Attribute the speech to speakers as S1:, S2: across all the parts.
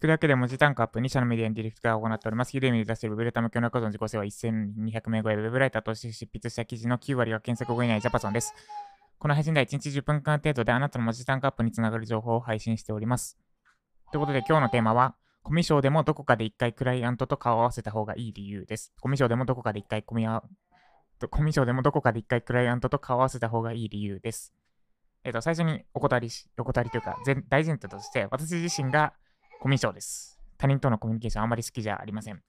S1: 聞くだけで文字単価アップ、2社のメディアにディレクターを行っております。ユーデミで出しているウェブタ向けの数の自己性は1200名超え、ウェブライターとして執筆した記事の9割が検索後以内ジャパソンです。この配信では1日10分間程度であなたの文字単価アップにつながる情報を配信しております。ということで今日のテーマは、コミュ障でもどこかで1回クライアントと顔を合わせた方がいい理由です。コミュ障でもどこかで1回コミュコミュ障でもどこかで1回クライアントと顔を合わせた方がいい理由です。えっ、ー、と、最初にお断りし、お断りというか、大前提として、私自身がコミュ障です。他人とのコミュニケーションあまり好きじゃありません。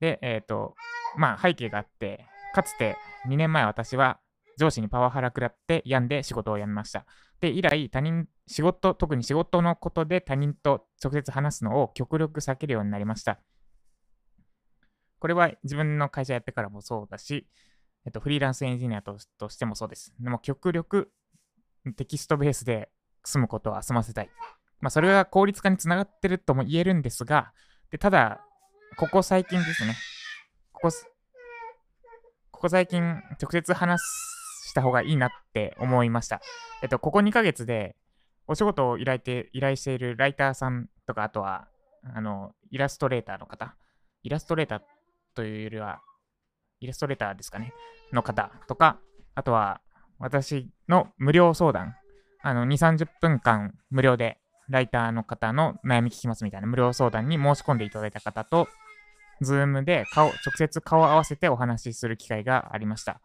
S1: で、えっ、ー、と、まあ背景があって、かつて2年前私は上司にパワハラ食らって病んで仕事を辞めました。で、以来他人、仕事、特に仕事のことで他人と直接話すのを極力避けるようになりました。これは自分の会社やってからもそうだし、えっと、フリーランスエンジニアとしてもそうです。でも極力テキストベースで済むことは済ませたい。まあ、それが効率化につながってるとも言えるんですが、でただ、ここ最近ですね。ここ、ここ最近、直接話した方がいいなって思いました。えっと、ここ2ヶ月で、お仕事を依頼て依頼しているライターさんとか、あとは、あの、イラストレーターの方、イラストレーターというよりは、イラストレーターですかね、の方とか、あとは、私の無料相談、あの、2、30分間無料でライターの方の悩み聞きますみたいな無料相談に申し込んでいただいた方と、ズームで顔、直接顔を合わせてお話しする機会がありました。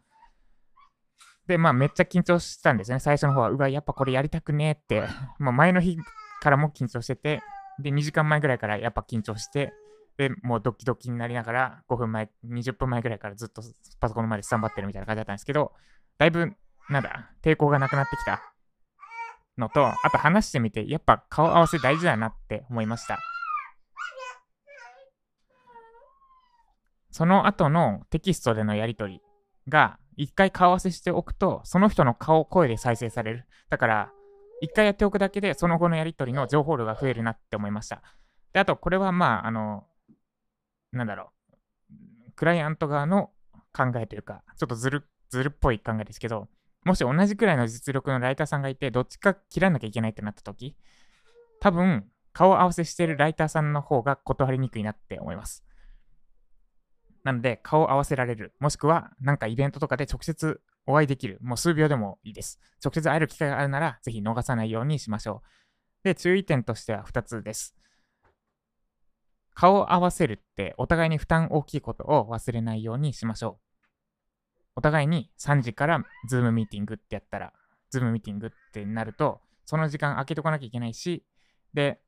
S1: で、まあ、めっちゃ緊張してたんですね。最初の方は、うわ、やっぱこれやりたくねえって、もう前の日からも緊張してて、で、2時間前ぐらいからやっぱ緊張して、で、もうドキドキになりながら、5分前、20分前ぐらいからずっとパソコンの前でスタンバってるみたいな感じだったんですけど、だいぶ、なんだ、抵抗がなくなってきたのと、あと話してみて、やっぱ顔合わせ大事だなって思いました。その後のテキストでのやりとりが、一回顔合わせしておくと、その人の顔、声で再生される。だから、一回やっておくだけで、その後のやりとりの情報量が増えるなって思いました。で、あと、これはまあ、あの、なんだろう、クライアント側の考えというか、ちょっとずる、ずるっぽい考えですけど、もし同じくらいの実力のライターさんがいて、どっちか切らなきゃいけないってなった時、多分、顔合わせしてるライターさんの方が断りにくいなって思います。なので、顔合わせられる。もしくは、なんかイベントとかで直接お会いできる。もう数秒でもいいです。直接会える機会があるなら、ぜひ逃さないようにしましょう。で、注意点としては2つです。顔を合わせるって、お互いに負担大きいことを忘れないようにしましょう。お互いに3時からズームミーティングってやったら、ズームミーティングってなると、その時間空けとかなきゃいけないし、で、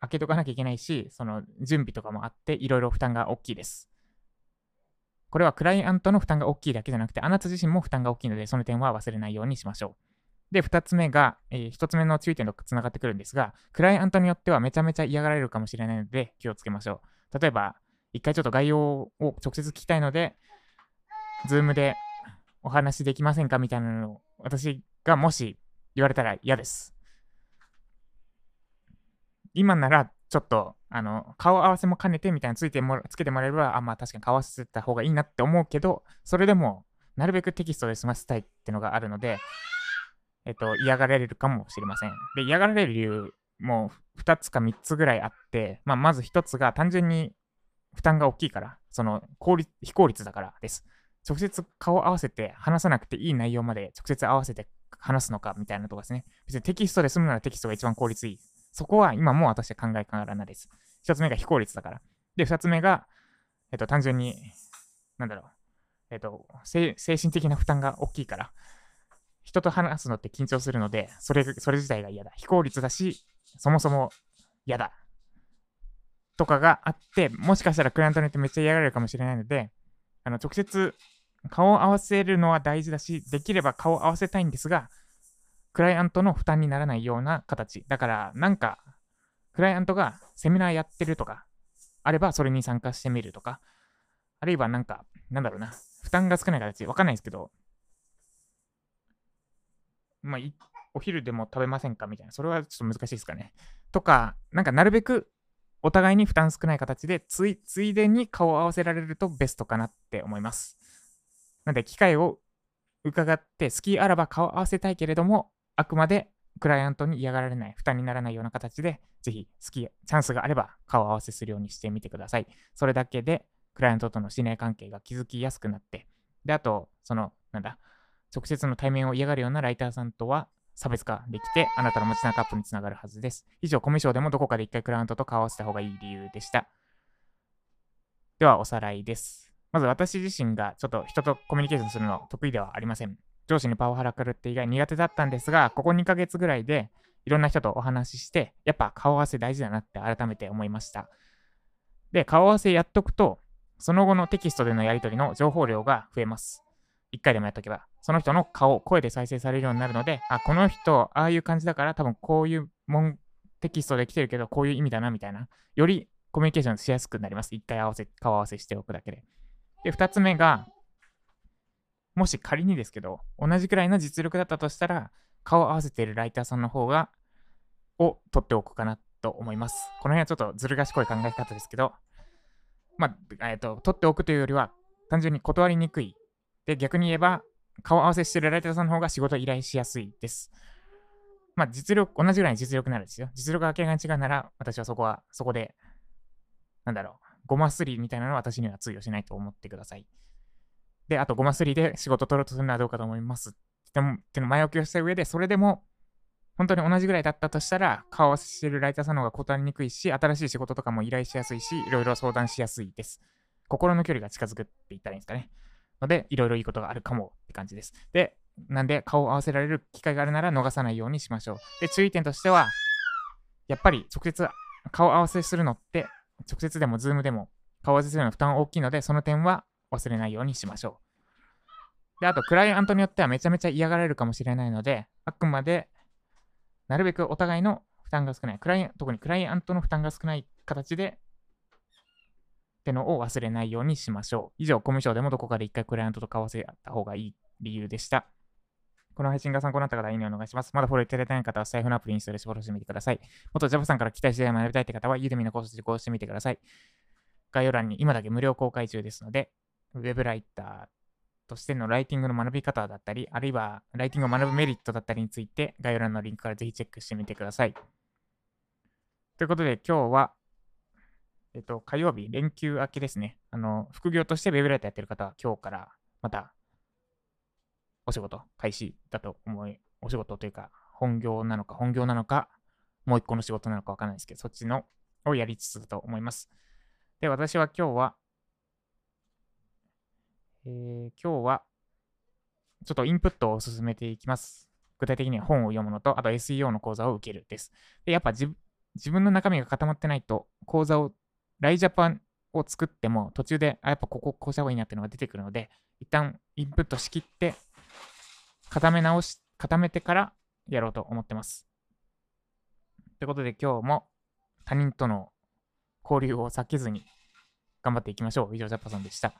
S1: 開けとかなきゃいけないし、その準備とかもあって、いろいろ負担が大きいです。これはクライアントの負担が大きいだけじゃなくて、あなた自身も負担が大きいので、その点は忘れないようにしましょう。で、2つ目が、えー、1つ目の注意点とつながってくるんですが、クライアントによってはめちゃめちゃ嫌がられるかもしれないので、気をつけましょう。例えば、一回ちょっと概要を直接聞きたいので、 Zoom でお話しできませんかみたいなのを私がもし言われたら嫌です。今ならちょっとあの顔合わせも兼ねてみたいなついてもつけてもらえれば、あ、まあ確かに顔合わせた方がいいなって思うけど、それでもなるべくテキストで済ませたいってのがあるので、えっと、嫌がられるかもしれません。で、嫌がられる理由も2つか3つぐらいあって、まあ、まず1つが単純に負担が大きいから、その効率非効率だからです。直接顔合わせて話さなくていい内容まで直接合わせて話すのかみたいなとこですね。別にテキストで済むならテキストが一番効率いい。そこは今も私は考えからないです。一つ目が非効率だから。で、二つ目が、えっと、単純に、なんだろう、えっと、精神的な負担が大きいから、人と話すのって緊張するので、それ、それ自体が嫌だ。非効率だし、そもそも嫌だ。とかがあって、もしかしたらクライアントによってめっちゃ嫌がられるかもしれないので、あの、直接顔を合わせるのは大事だし、できれば顔を合わせたいんですが、クライアントの負担にならないような形。だから、なんか、クライアントがセミナーやってるとか、あればそれに参加してみるとか、あるいはなんか、なんだろうな、負担が少ない形、わかんないですけど、まあ、お昼でも食べませんかみたいな、それはちょっと難しいですかね。とか、なんかなるべくお互いに負担少ない形でつい、ついでに顔を合わせられるとベストかなって思います。なので、機会を伺って、好きあらば顔合わせたいけれども、あくまでクライアントに嫌がられない、負担にならないような形で、ぜひ好き、チャンスがあれば顔合わせするようにしてみてください。それだけで、クライアントとの信頼関係が築きやすくなって、で、あと、その、なんだ、直接の対面を嫌がるようなライターさんとは差別化できて、あなたの持ち中アップにつながるはずです。以上、コミュ障でもどこかで一回クライアントと顔合わせた方がいい理由でした。では、おさらいです。まず私自身がちょっと人とコミュニケーションするの得意ではありません。上司にパワハラかるって以外苦手だったんですが、ここ2ヶ月ぐらいでいろんな人とお話しして、やっぱ顔合わせ大事だなって改めて思いました。で、顔合わせやっとくと、その後のテキストでのやり取りの情報量が増えます。1回でもやっとけば、その人の顔、声で再生されるようになるので、あ、この人、ああいう感じだから、多分こういう文テキストで来てるけど、こういう意味だな、みたいな。よりコミュニケーションしやすくなります。1回合わせ、顔合わせしておくだけで。で、2つ目が、もし仮にですけど、同じくらいの実力だったとしたら、顔を合わせているライターさんの方が、を取っておくかなと思います。この辺はちょっとずる賢い考え方ですけど、まあ、えっ、と、取っておくというよりは、単純に断りにくい。で、逆に言えば、顔合わせしてるライターさんの方が仕事依頼しやすいです。まあ、実力、同じぐらいの実力にならですよ。実力が明らかに違うなら、私はそこは、そこで、なんだろう、ごますりみたいなのは私には通用しないと思ってください。で、あとごますりで仕事取ろうとするのはどうかと思います。でも、っての前置きをした上で、それでも、本当に同じぐらいだったとしたら、顔合わせしてるライターさんの方が断りにくいし、新しい仕事とかも依頼しやすいし、いろいろ相談しやすいです。心の距離が近づくって言ったらいいんですかね。ので、いろいろいいことがあるかもって感じです。で、なんで、顔を合わせられる機会があるなら逃さないようにしましょう。で、注意点としては、やっぱり直接顔合わせするのって、直接でもズームでも顔合わせするの負担大きいので、その点は忘れないようにしましょう。で、あと、クライアントによってはめちゃめちゃ嫌がられるかもしれないので、あくまで、なるべくお互いの負担が少ない、クライ特にクライアントの負担が少ない形で、ってのを忘れないようにしましょう。以上、コミュ障でもどこかで一回クライアントと交わせた方がいい理由でした。この配信が参考になった方は、いいねお願いします。まだフォローいただいてない方は、財布のアプリにストールしてフォローしてみてください。元 Java さんから期待して学びたいって方は、ユーデミのコース受講してみてください。概要欄に今だけ無料公開中ですので、ウェブライターとしてのライティングの学び方だったり、あるいはライティングを学ぶメリットだったりについて、概要欄のリンクからぜひチェックしてみてください。ということで、今日は、えっと、火曜日、連休明けですね。あの、副業としてウェブライターやってる方は、今日からまたお仕事開始だと思い、お仕事というか、本業なのか、本業なのか、もう一個の仕事なのかわからないですけど、そっちのをやりつつだと思います。で、私は今日は、えー、今日は、ちょっとインプットを進めていきます。具体的には本を読むのと、あと SEO の講座を受けるです。で、やっぱ自分の中身が固まってないと、講座を、ライジャパンを作っても途中で、あ、やっぱこここうした方がいいなっていうのが出てくるので、一旦インプットしきって、固め直し、固めてからやろうと思ってます。ということで今日も他人との交流を避けずに頑張っていきましょう。以上、ジャパさんでした。